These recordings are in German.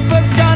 fazer.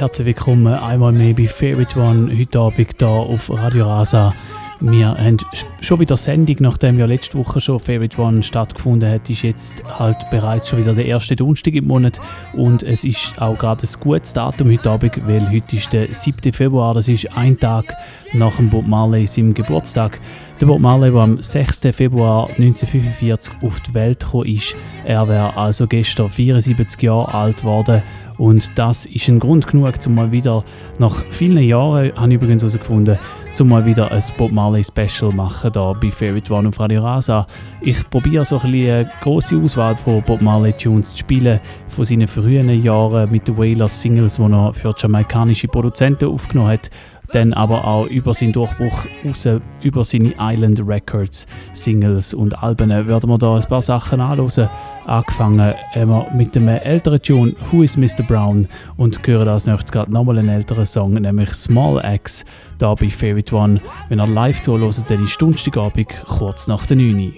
Herzlich willkommen einmal mehr bei Favorite One, heute Abend hier auf Radio Rasa. Wir haben schon wieder Sendung, nachdem ja letzte Woche schon Favorite One stattgefunden hat, ist jetzt halt bereits schon wieder der erste Donnerstag im Monat und es ist auch gerade ein gutes Datum heute Abend, weil heute ist der 7. Februar, das ist ein Tag nach dem Bob Marley seinem Geburtstag. Der Bob Marley, der am 6. Februar 1945 auf die Welt gekommen ist, er wäre also gestern 74 Jahre alt geworden und das ist ein Grund genug, um mal wieder, nach vielen Jahren, habe ich übrigens herausgefunden, um mal wieder ein Bob Marley Special machen hier bei Favorite One auf Radio Rasa. Ich probiere so ein bisschen eine grosse Auswahl von Bob Marley Tunes zu spielen, von seinen frühen Jahren mit den Wailers Singles, die er für jamaikanische Produzenten aufgenommen hat dann aber auch über seinen Durchbruch raus, über seine Island Records, Singles und Alben werden wir da ein paar Sachen anhören. Angefangen haben mit dem älteren Tune Who is Mr. Brown und hören als nächstes gerade nochmal einen älteren Song, nämlich Small X, da bei Favorite One. Wenn ihr live zuhört, dann ist Donnerstagabend kurz nach der 9 Uhr.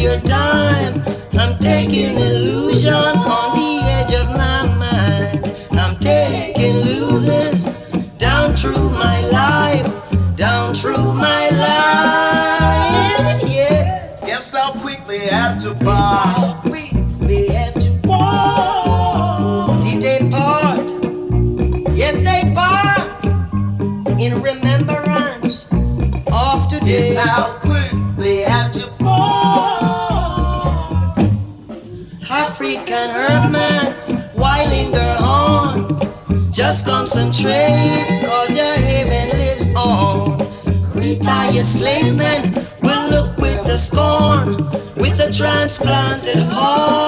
your time. I'm taking illusion on. enslavement. will look with the scorn, with the transplanted heart.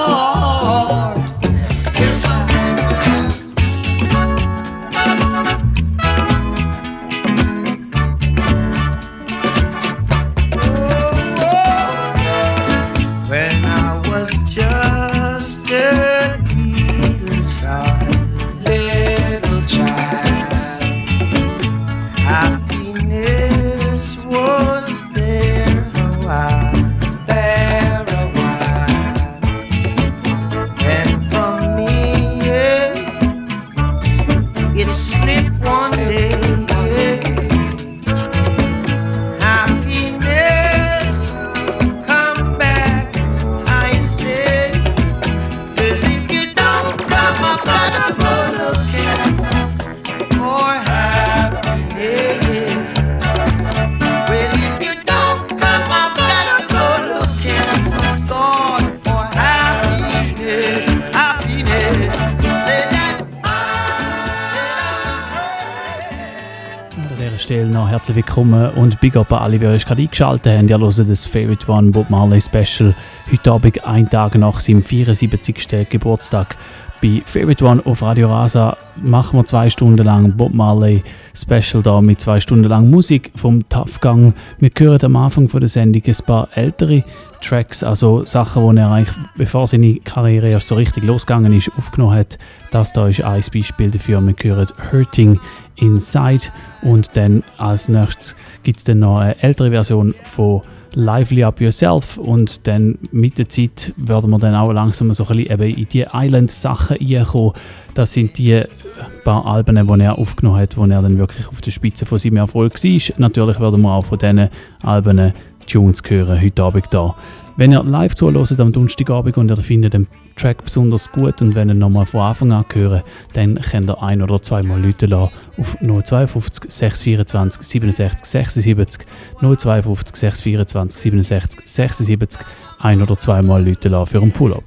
Big Up an alle, die euch gerade eingeschaltet haben. Ihr hört das Favorite One Bob Marley Special. Heute Abend, ein Tag nach seinem 74. Geburtstag. Bei Favorite One auf Radio Rasa machen wir zwei Stunden lang Bob Marley Special da mit zwei Stunden lang Musik vom Tough Gang. Wir hören am Anfang von der Sendung ein paar ältere Tracks, also Sachen, die er eigentlich, bevor seine Karriere erst so richtig losgegangen ist, aufgenommen hat. Das da ist ein Beispiel dafür. Wir hören Hurting Inside und dann als nächstes gibt es dann noch eine ältere Version von Lively Up Yourself und dann mit der Zeit werden wir dann auch langsam so ein bisschen in die Island-Sachen reinkommen. Das sind die paar Alben, die er aufgenommen hat, wo er dann wirklich auf der Spitze von seinem Erfolg war. Natürlich werden wir auch von diesen Alben Tunes hören, heute Abend da. Wenn ihr live zuhört am Donnerstagabend und ihr findet den Track besonders gut und wenn ihr nochmal von Anfang an hören, dann könnt ihr ein- oder zweimal Leute auf 052 624 67 76 052 624 67 76 ein- oder zweimal Leute für einen Pull-Up.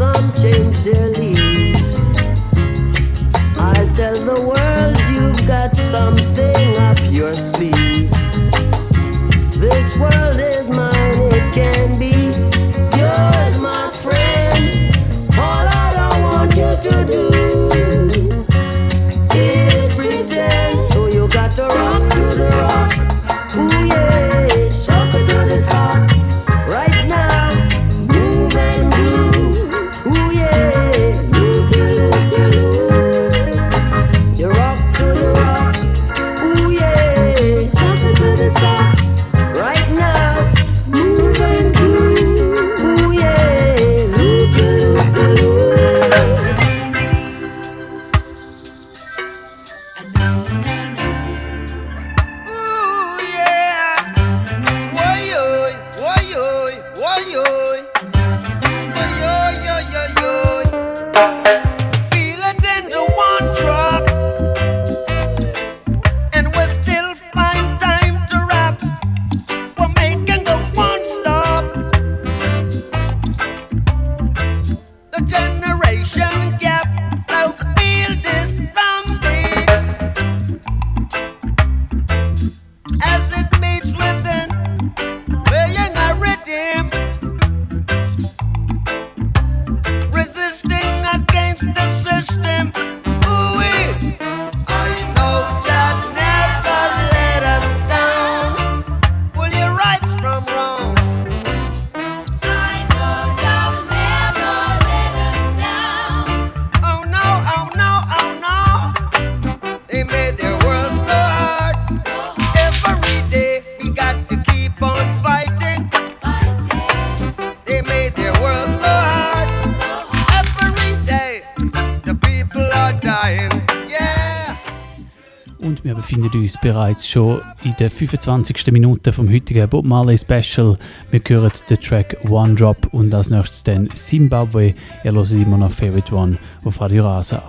some change their leaves. bereits schon in der 25. Minute vom heutigen Bob Marley Special. Wir hören den Track One Drop und als nächstes dann Zimbabwe. Ihr hört immer noch Favorite One auf Radio Rasa.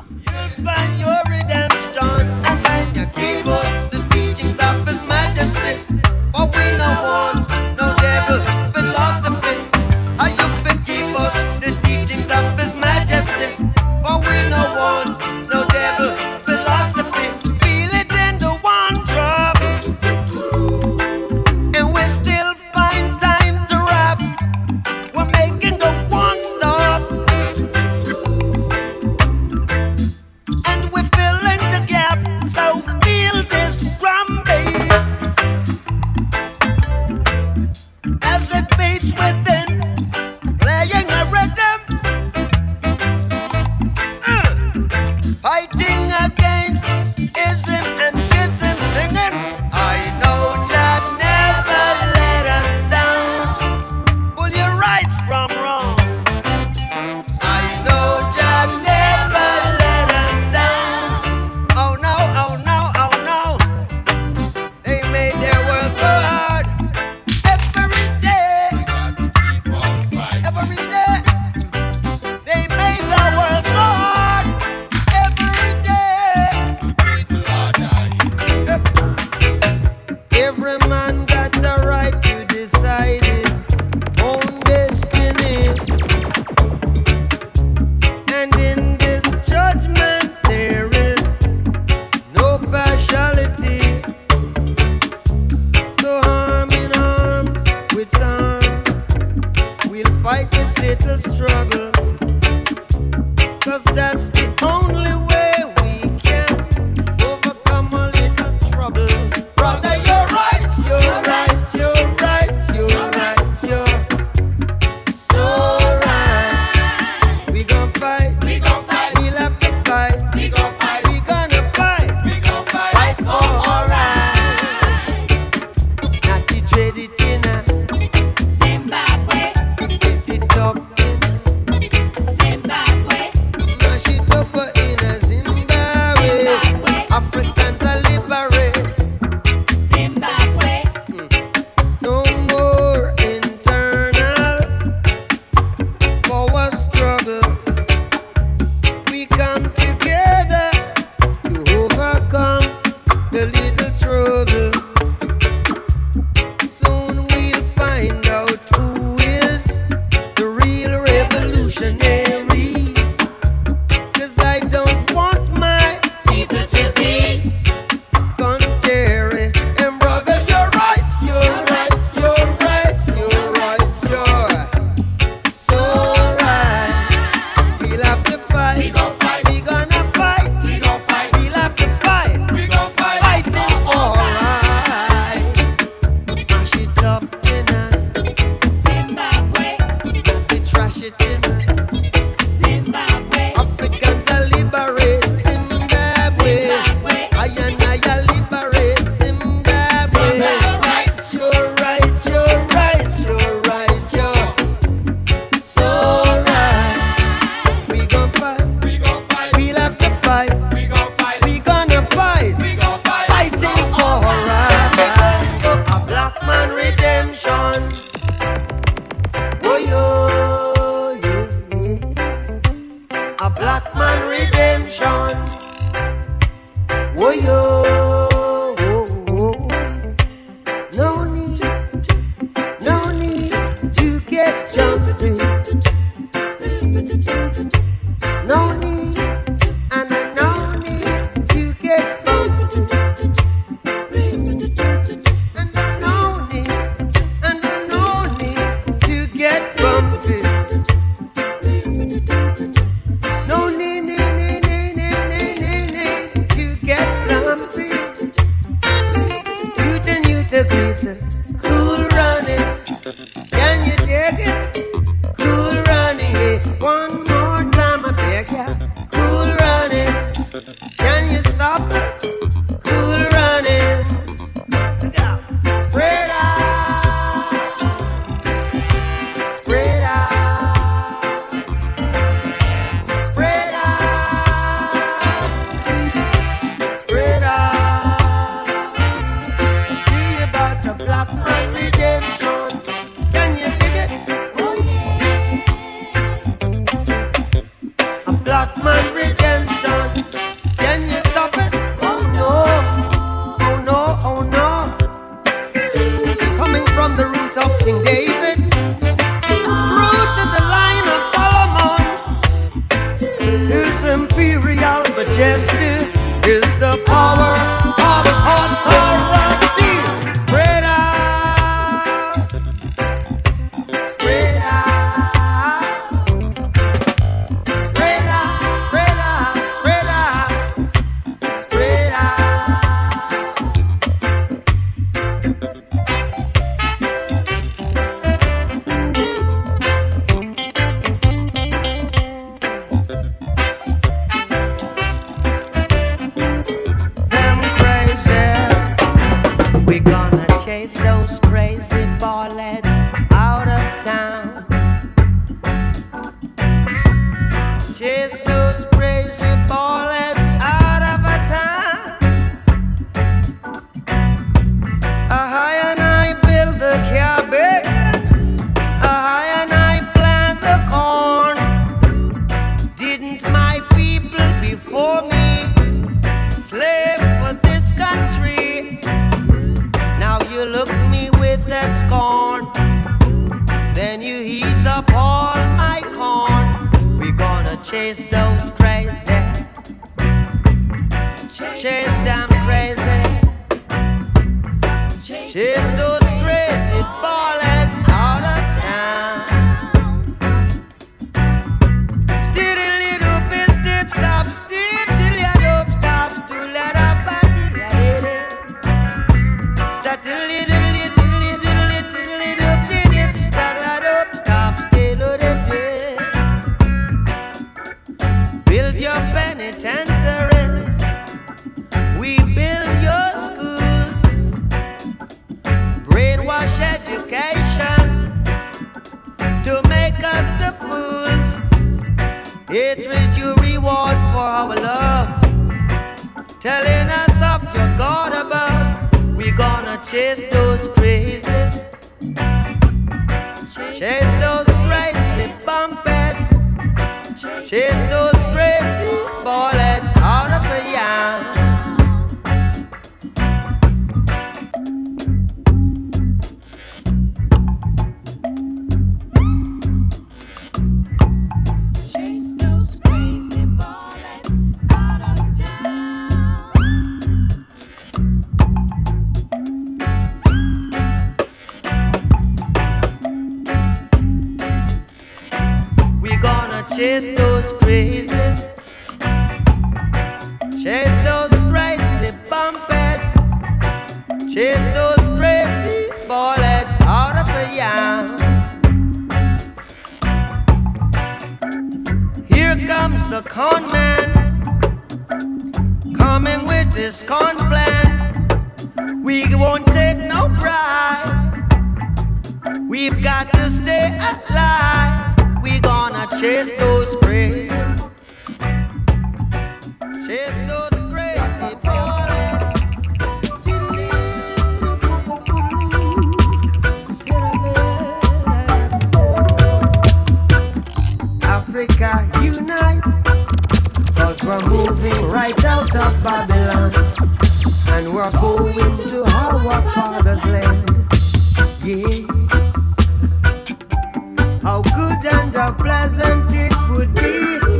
pleasant it would be.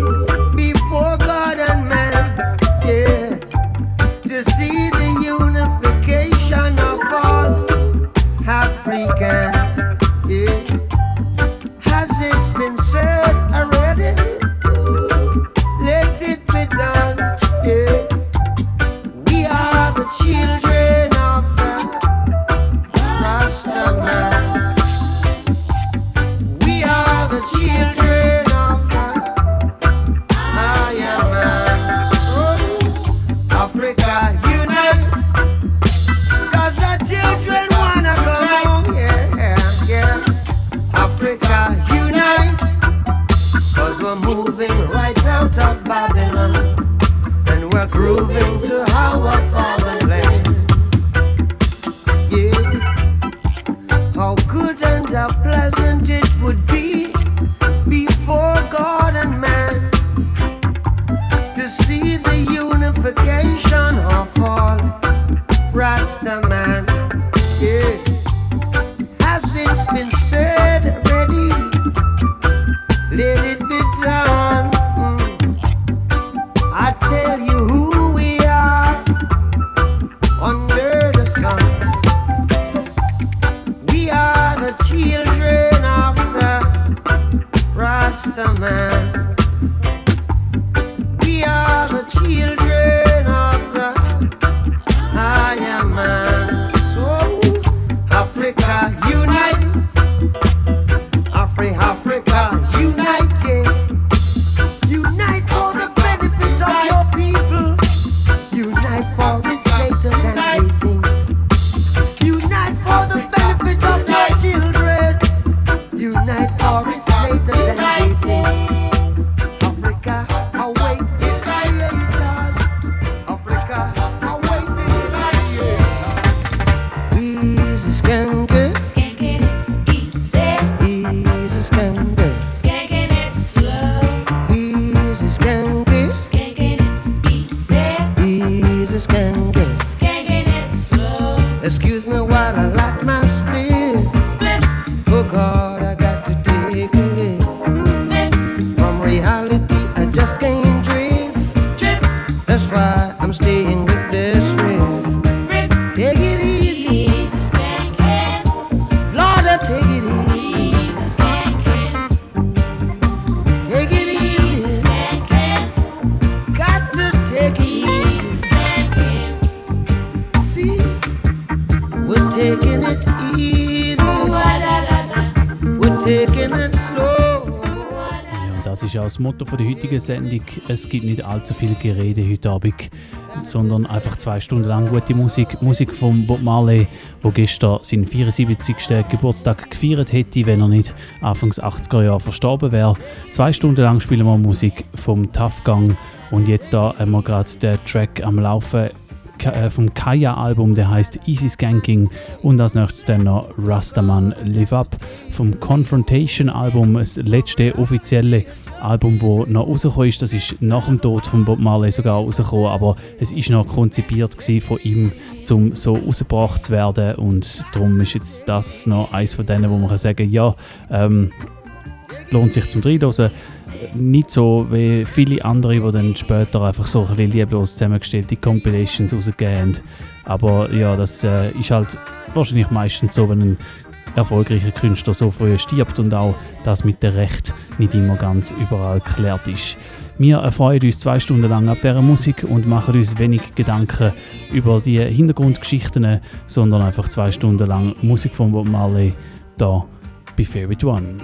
Motto von der heutigen Sendung. Es gibt nicht allzu viel Gerede heute Abend, sondern einfach zwei Stunden lang gute Musik. Musik von Bob Marley, der gestern seinen 74. Geburtstag gefeiert hätte, wenn er nicht Anfangs 80er Jahre verstorben wäre. Zwei Stunden lang spielen wir Musik vom Tough Gang und jetzt da haben wir gerade den Track am Laufen äh, vom Kaya-Album, der heißt Easy Skanking und als nächstes dann noch Rastaman Live Up vom Confrontation-Album, das letzte offizielle Album, das noch rausgekommen ist. Das ist nach dem Tod von Bob Marley sogar rausgekommen, aber es ist noch konzipiert von ihm, um so rausgebracht zu werden und darum ist jetzt das noch eins von denen, wo man kann sagen ja, ähm, lohnt sich zum Reinhören. Nicht so wie viele andere, die dann später einfach so ein bisschen lieblos zusammengestellte Compilations rausgeben. Aber ja, das äh, ist halt wahrscheinlich meistens so, wenn ein erfolgreicher Künstler so früh stirbt und auch das mit dem Recht nicht immer ganz überall geklärt ist. Wir erfreuen uns zwei Stunden lang ab dieser Musik und machen uns wenig Gedanken über die Hintergrundgeschichten, sondern einfach zwei Stunden lang Musik von Bob Marley da bei Favorite One.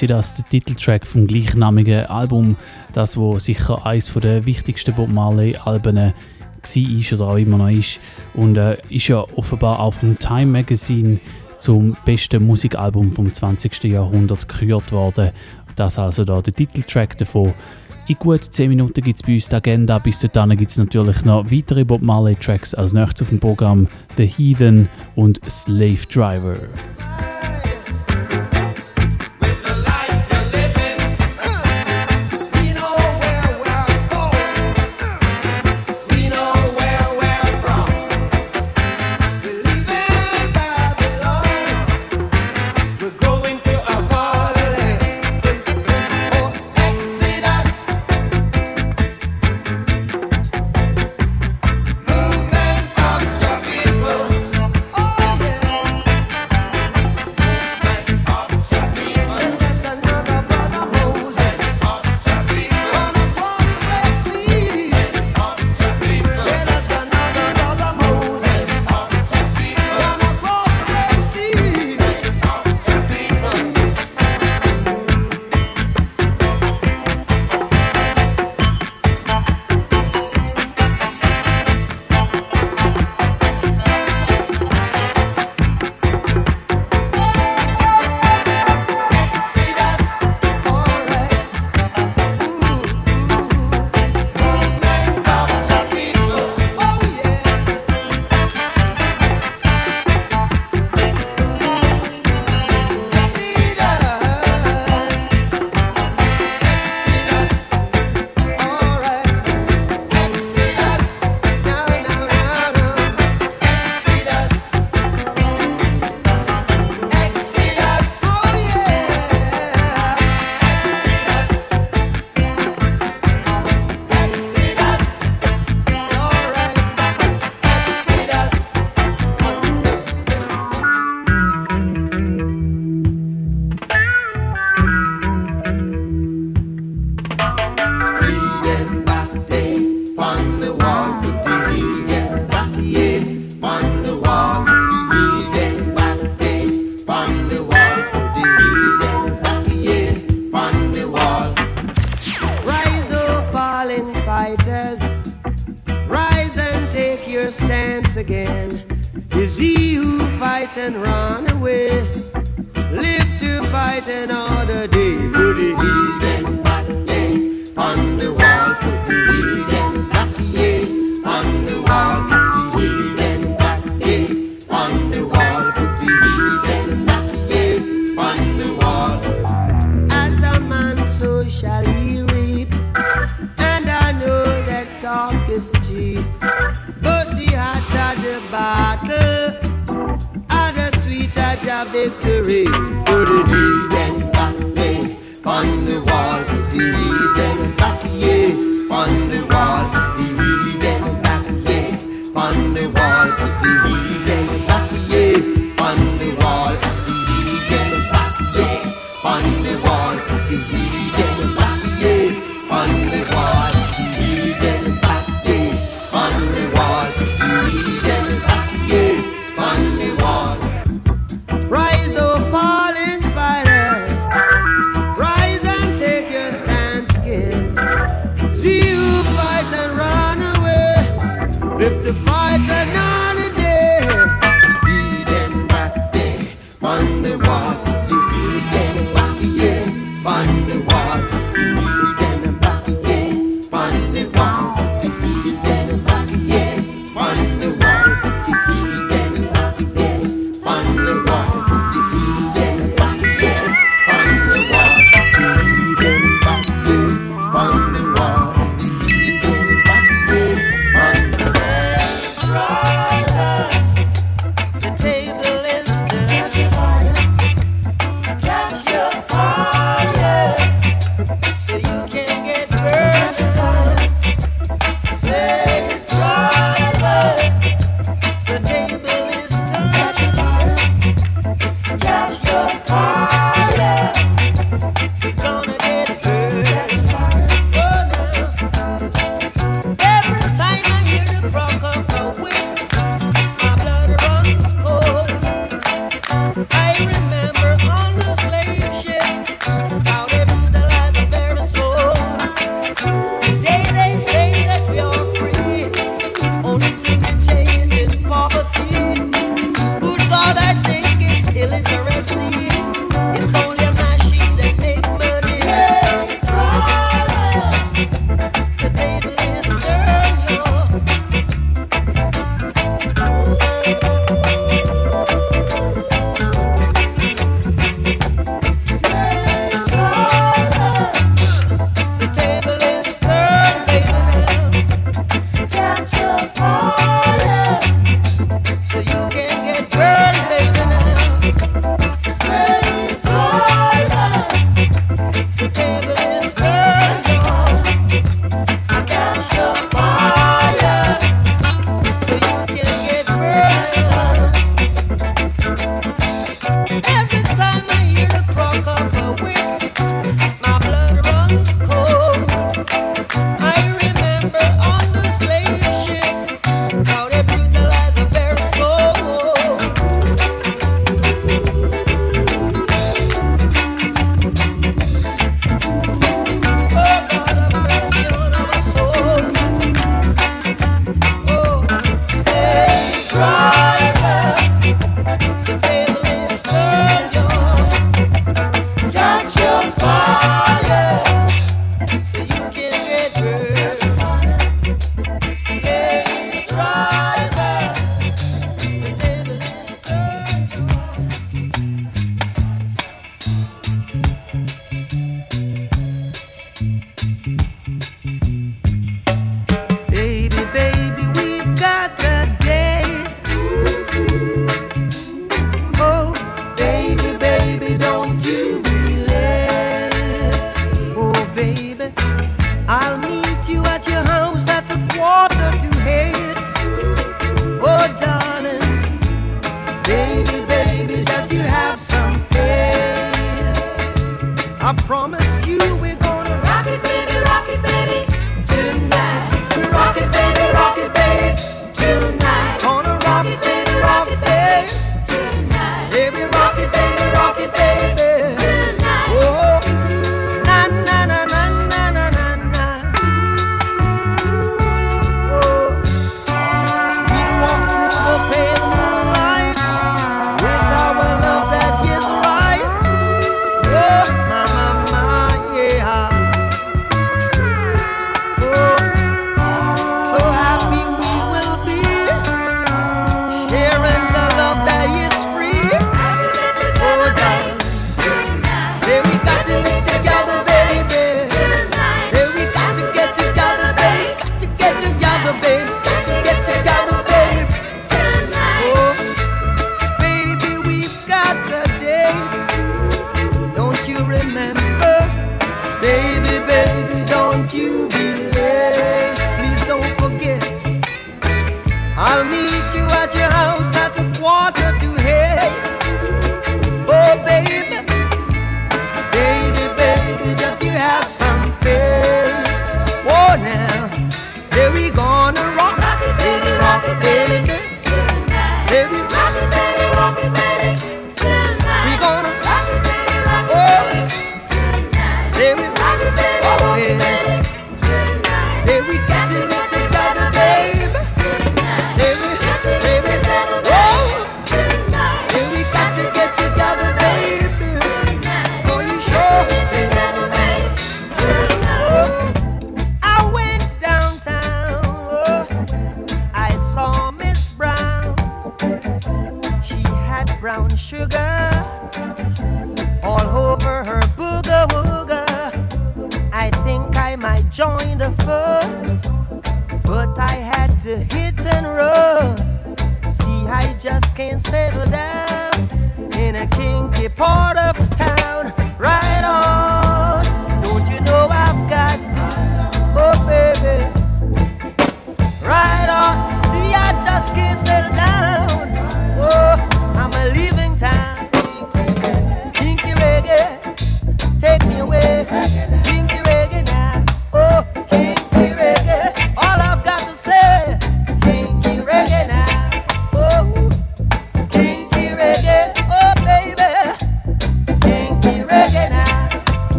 war das der Titeltrack vom gleichnamigen Album, das wo sicher eines der wichtigsten Bob Marley Alben war oder auch immer noch ist und äh, ist ja offenbar auch vom Time Magazine zum besten Musikalbum vom 20. Jahrhundert gekürt worden. Das also da der Titeltrack davon. In gut 10 Minuten gibt es bei uns die Agenda. Bis dann gibt es natürlich noch weitere Bob Marley Tracks als nächstes auf dem Programm The Heathen und Slave Driver.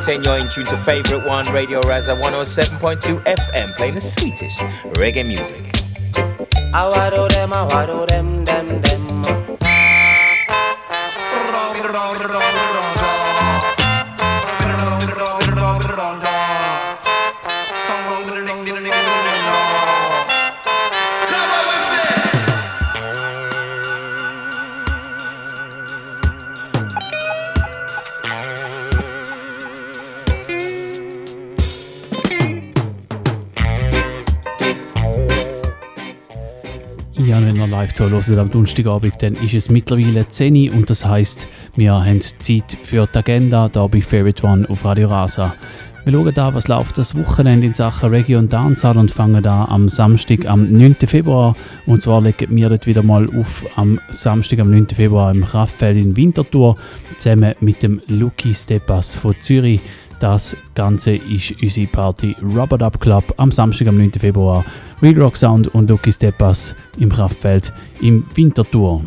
Saying you're in tune to favorite one, Radio Raza 107.2 FM, playing the sweetest reggae music. I them, them, them, them. Live zuhören am Donnerstagabend, dann ist es mittlerweile 10 Uhr und das heisst, wir haben Zeit für die Agenda hier bei Favorite One auf Radio Rasa. Wir schauen da, was läuft das Wochenende in Sachen Region und Dancehall und fangen da am Samstag, am 9. Februar. Und zwar legen wir dort wieder mal auf am Samstag, am 9. Februar im Kraftfeld in Winterthur zusammen mit dem Lucky Stepas von Zürich. Das Ganze ist unsere Party Rubber Dub Club am Samstag, am 9. Februar. Real Rock Sound und Lucky Steppers im Kraftfeld im Winterthur.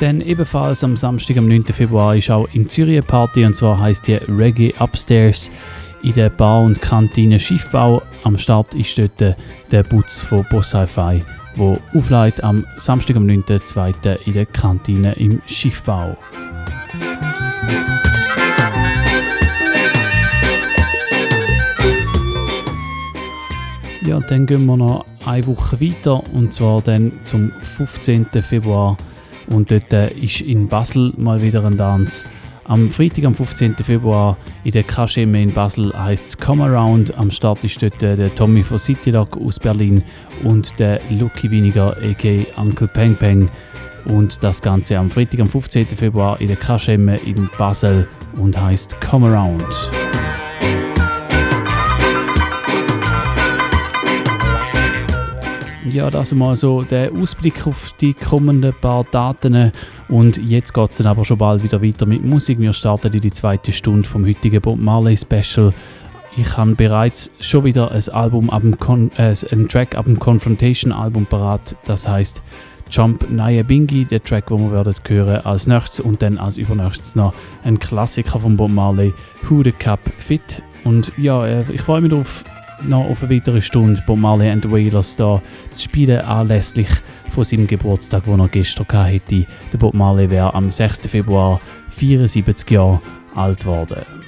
Dann ebenfalls am Samstag, am 9. Februar, ist auch in Zürich eine Party und zwar heißt die Reggae Upstairs in der Bar und Kantine Schiffbau. Am Start ist dort der Putz von Boss Hi-Fi, wo aufleitet am Samstag, am 9.2. in der Kantine im Schiffbau. Ja, dann gehen wir noch eine Woche weiter und zwar dann zum 15. Februar und dort äh, ist in Basel mal wieder ein Dance. Am Freitag, am 15. Februar in der Kaschemme in Basel heißt es Come Around. Am Start ist dort äh, der Tommy von City Lock aus Berlin und der Lucky Winiger a.k.a. Uncle Peng Peng. Und das Ganze am Freitag, am 15. Februar in der Kaschemme in Basel und heißt Come Around. Ja, das mal so der Ausblick auf die kommenden paar Daten. Und jetzt geht es dann aber schon bald wieder weiter mit Musik. Wir starten in die zweite Stunde vom heutigen Bob Marley Special. Ich habe bereits schon wieder ein Album ab dem Con äh, einen Track ab dem Confrontation Album parat. Das heißt Jump Naya Bingi, der Track, den wir werden hören als nächstes und dann als übernächstes noch ein Klassiker von Bob Marley, Who the Cup Fit. Und ja, äh, ich freue mich darauf, noch auf eine weitere Stunde Bob Marley and the Wailers da zu spielen, anlässlich von seinem Geburtstag, den er gestern hatte. Der Bob Marley wäre am 6. Februar 74 Jahre alt geworden.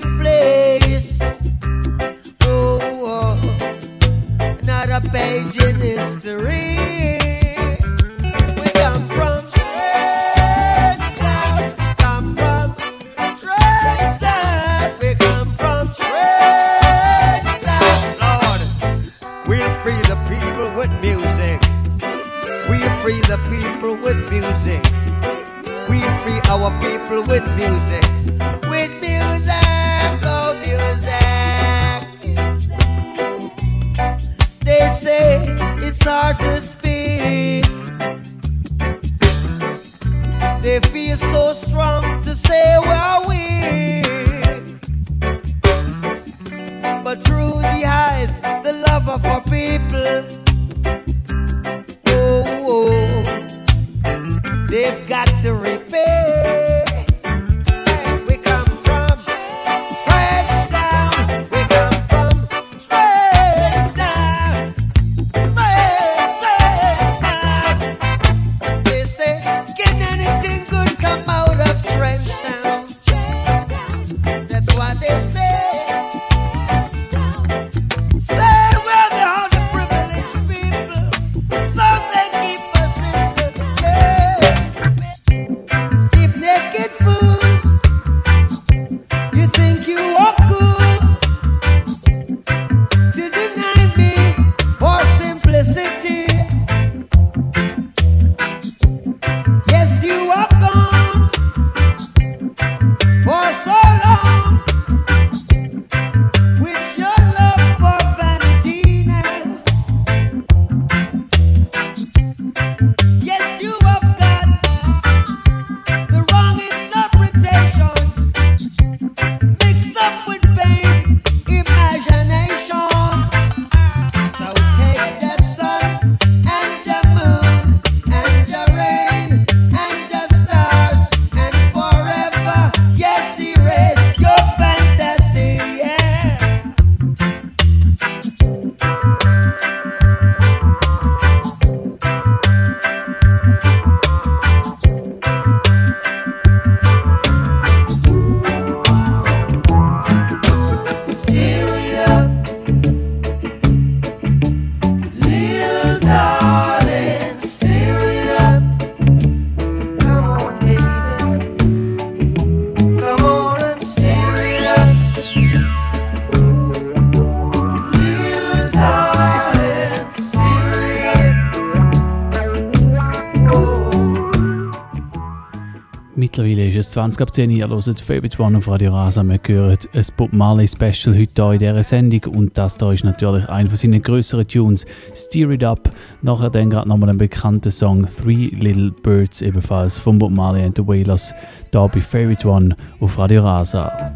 place. Oh, oh. not a page in history. 20 ab 10 Ihr hört Favorite One auf Radio Rasa. Wir hören ein Bob Marley Special heute hier in dieser Sendung. Und das hier ist natürlich einer von seinen grösseren Tunes, Steer It Up. Nachher dann gerade nochmal einen bekannten Song, Three Little Birds, ebenfalls von Bob Marley and the Wailers. Hier bei Favorite One auf Radio Rasa.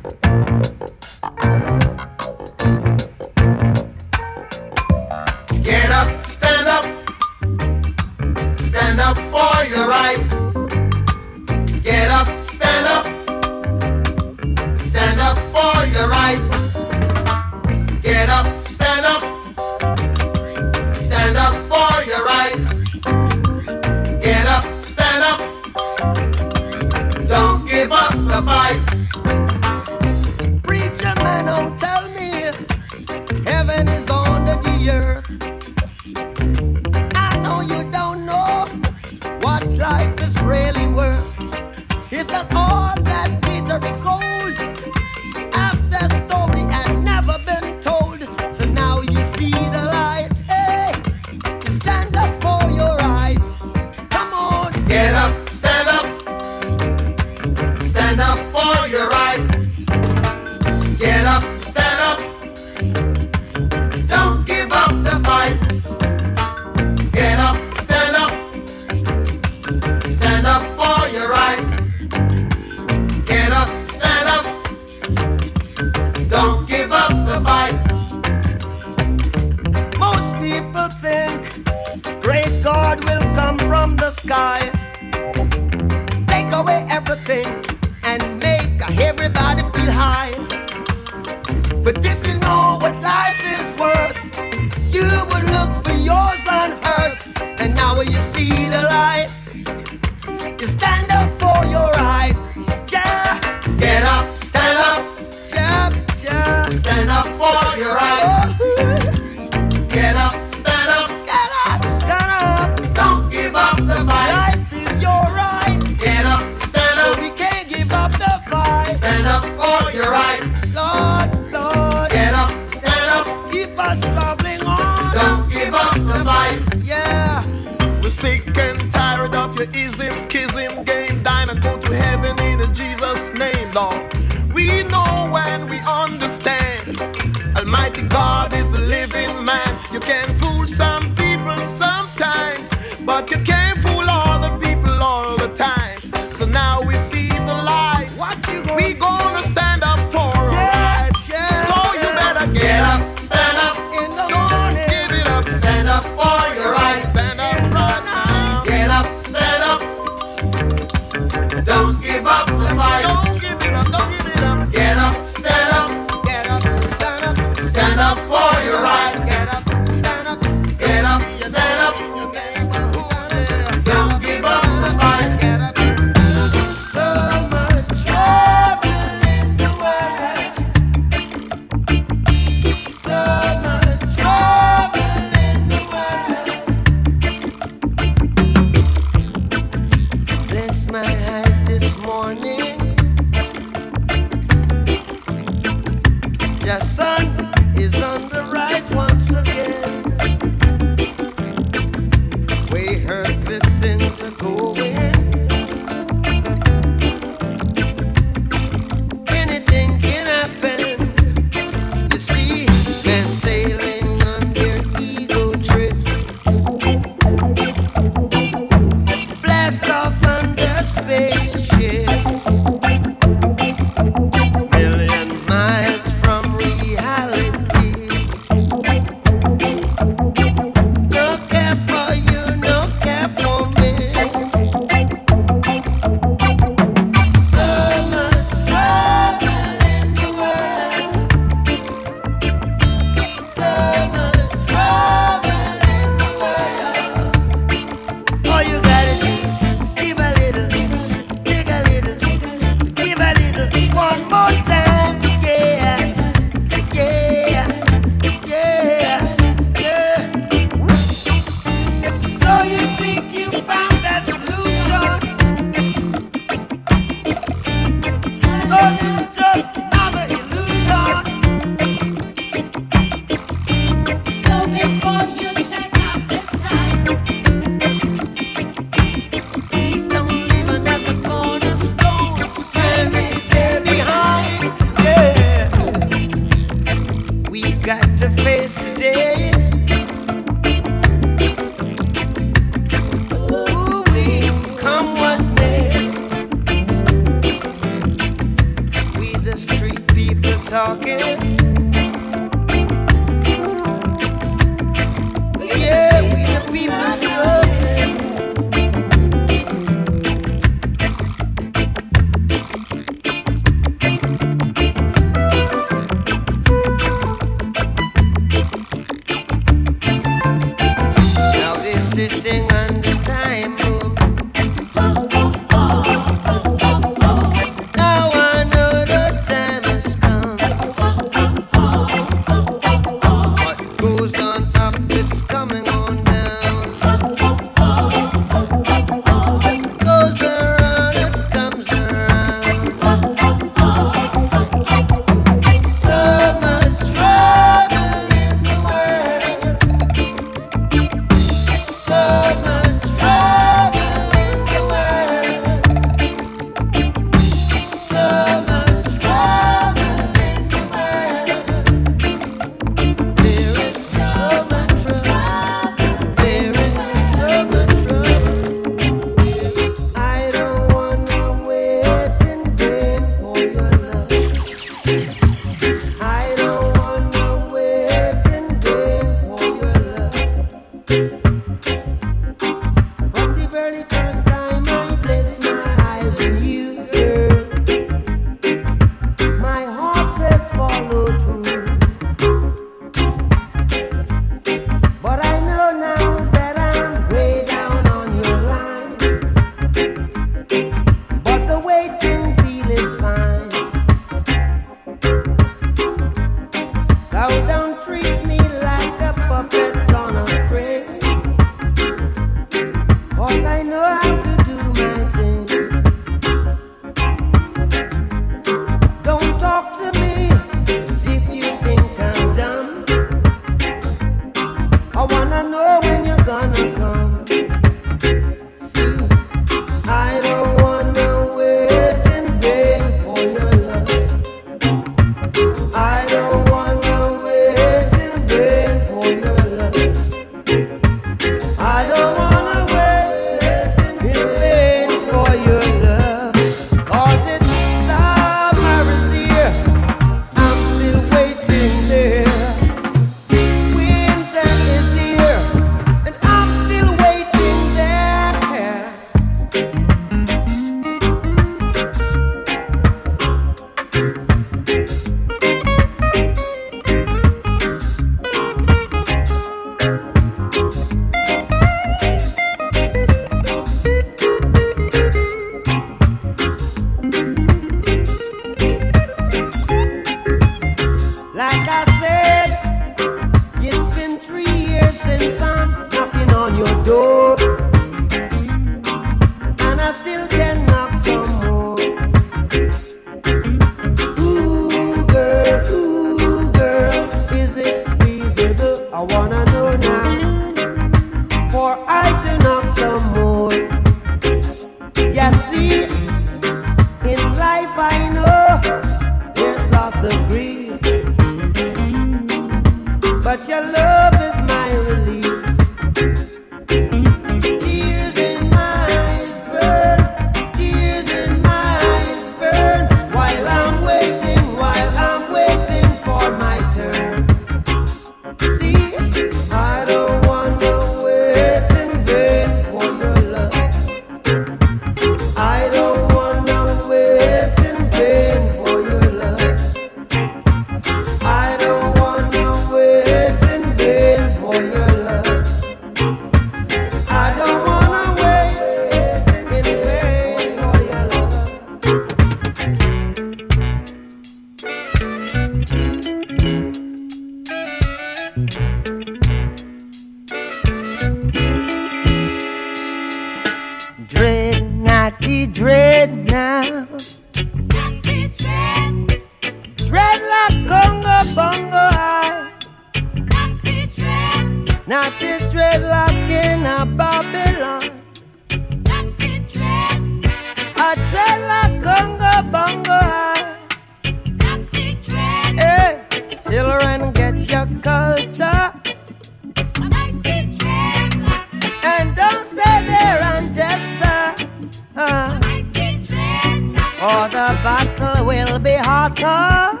car.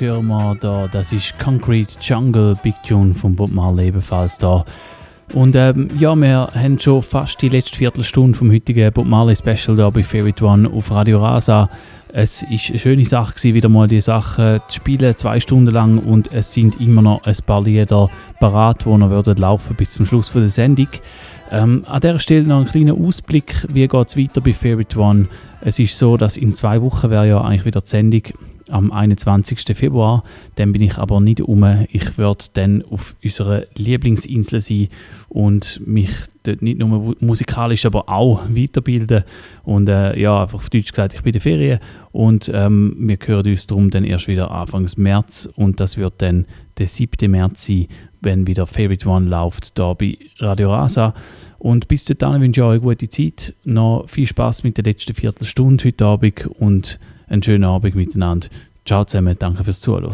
Hören wir da, das ist Concrete Jungle, Big Tune von Bob Marley ebenfalls da. Und ähm, ja, wir haben schon fast die letzte Viertelstunde vom heutigen Bob Marley Special da bei Favorite One auf Radio Rasa. Es ist eine schöne Sache gewesen, wieder mal die Sachen zu spielen, zwei Stunden lang und es sind immer noch ein paar Lieder parat, die noch würden laufen bis zum Schluss der Sendung. Ähm, an dieser Stelle noch ein kleiner Ausblick, wie geht es weiter bei Favorite One. Es ist so, dass in zwei Wochen wäre ja eigentlich wieder die Sendung am 21. Februar. Dann bin ich aber nicht um. Ich werde dann auf unserer Lieblingsinsel sein und mich dort nicht nur musikalisch, aber auch weiterbilden. Und äh, ja, einfach auf Deutsch gesagt, ich bin in Ferien und ähm, wir hören uns darum dann erst wieder Anfang März und das wird dann der 7. März sein, wenn wieder Favorite One läuft, da bei Radio Rasa. Und bis dahin wünsche ich euch eine gute Zeit. Noch viel Spaß mit der letzten Viertelstunde heute Abend und einen schönen Abend miteinander. Ciao zusammen, danke fürs Zuhören.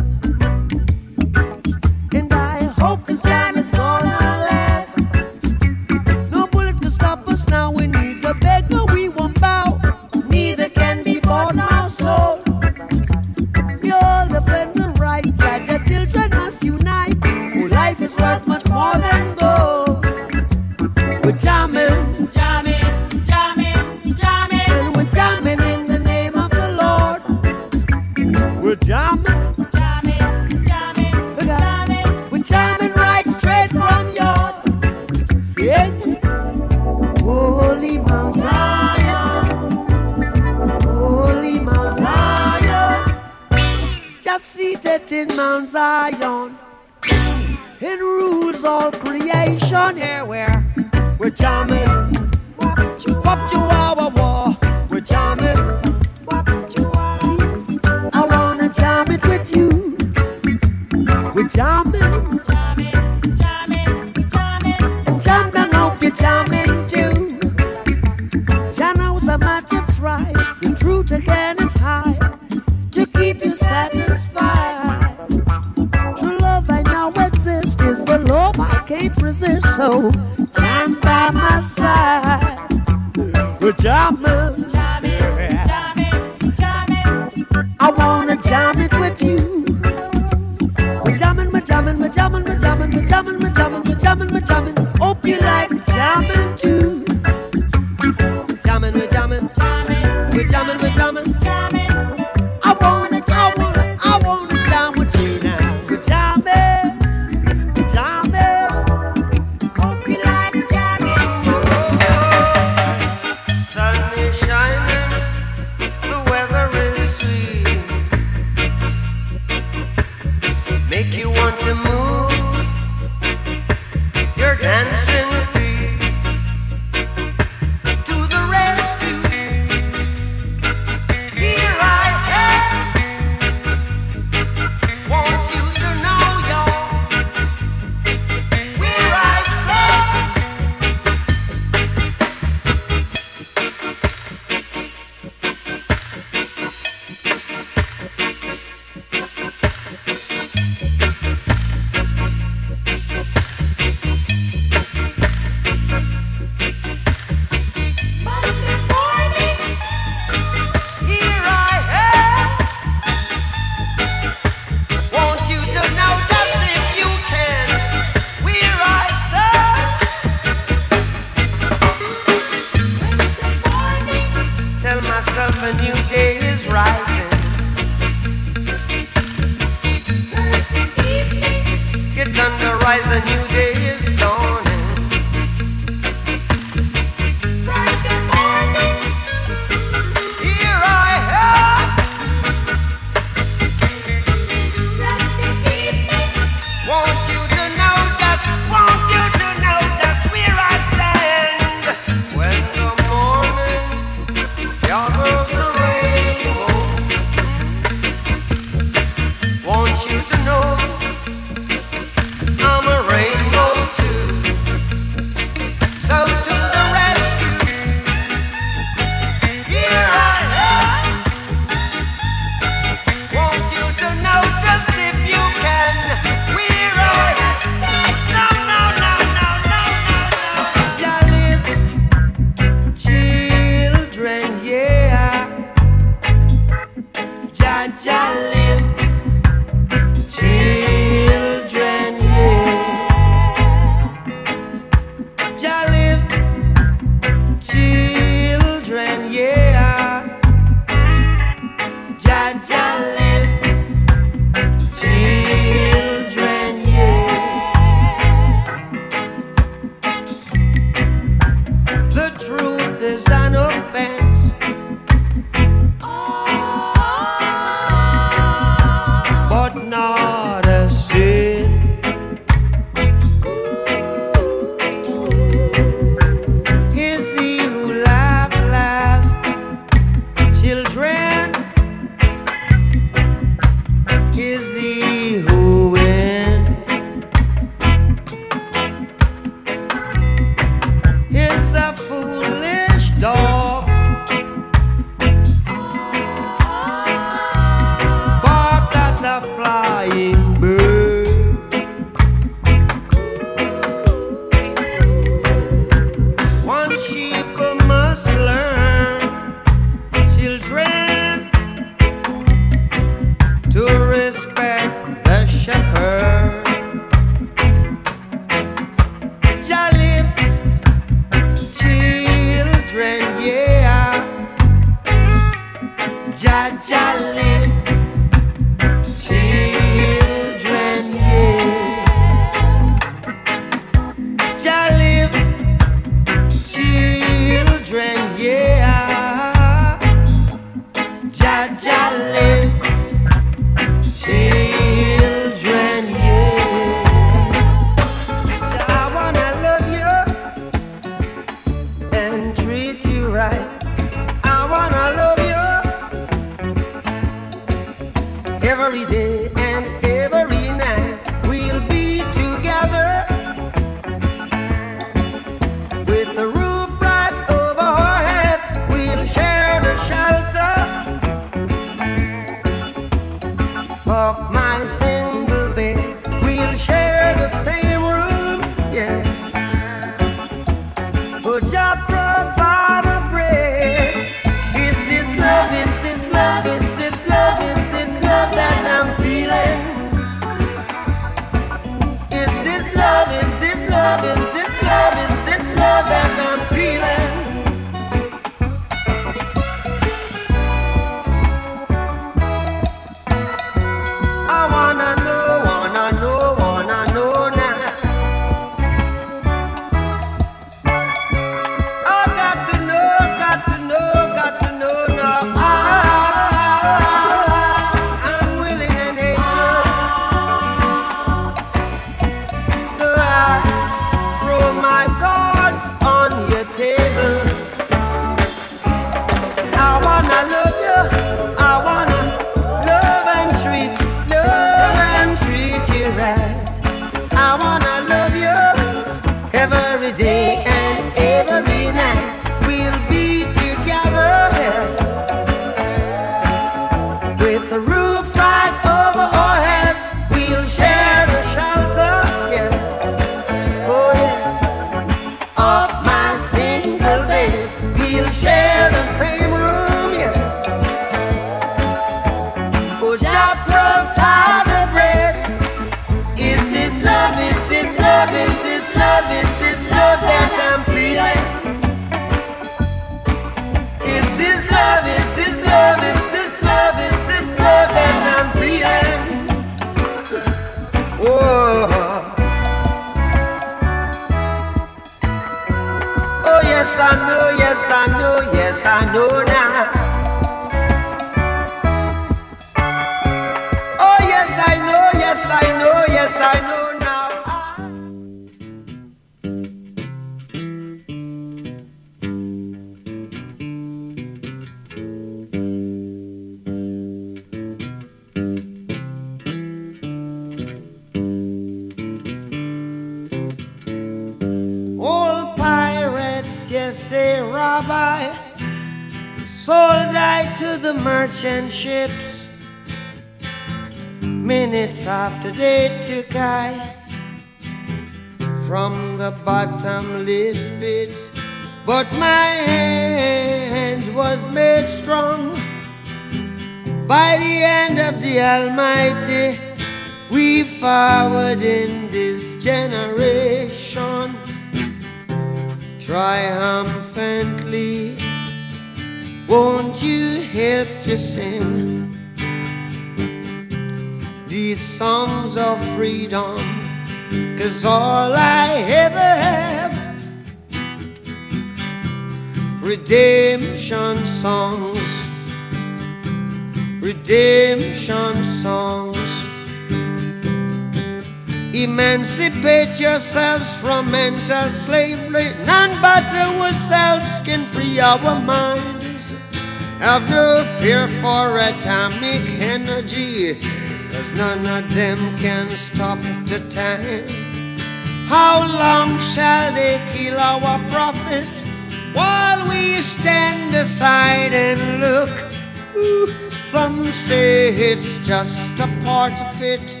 say it's just a part of it.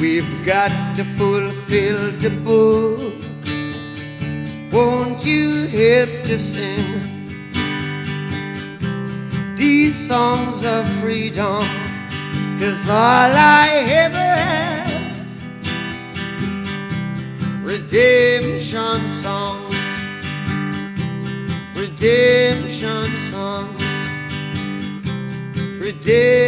We've got to fulfill the book. Won't you help to sing these songs of freedom? Cause all I ever have redemption songs, redemption songs, redemption.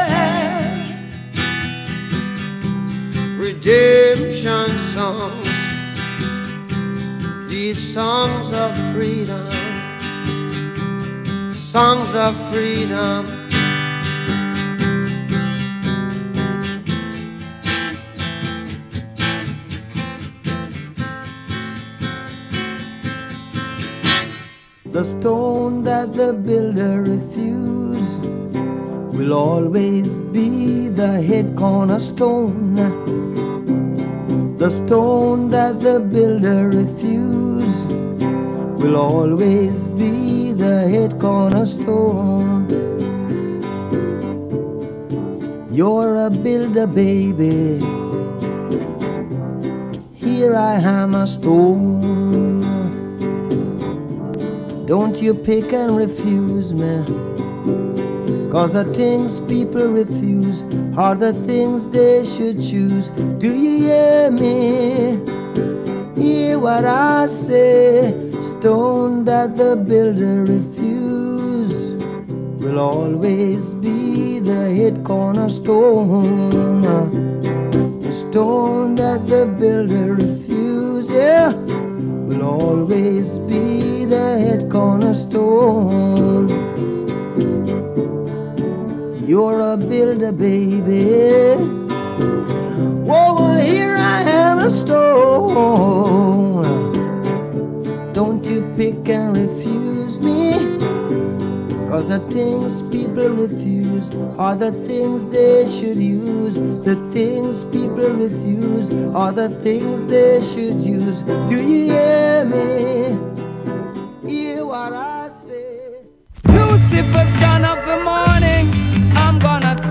redemption songs. These songs of freedom, songs of freedom. The stone that the builder refused will always be the head cornerstone. The stone that the builder refused will always be the head cornerstone. You're a builder, baby. Here I am a stone. Don't you pick and refuse me. Cause the things people refuse are the things they should choose. Do you hear me? Hear what I say? Stone that the builder refuse will always be the head cornerstone. Stone that the builder refuse, yeah, will always be the head cornerstone. You're a builder, baby. Whoa, here I am a stone. Don't you pick and refuse me. Cause the things people refuse are the things they should use. The things people refuse are the things they should use. Do you hear me? Hear what I say? Lucifer, son of the morning,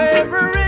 favorite.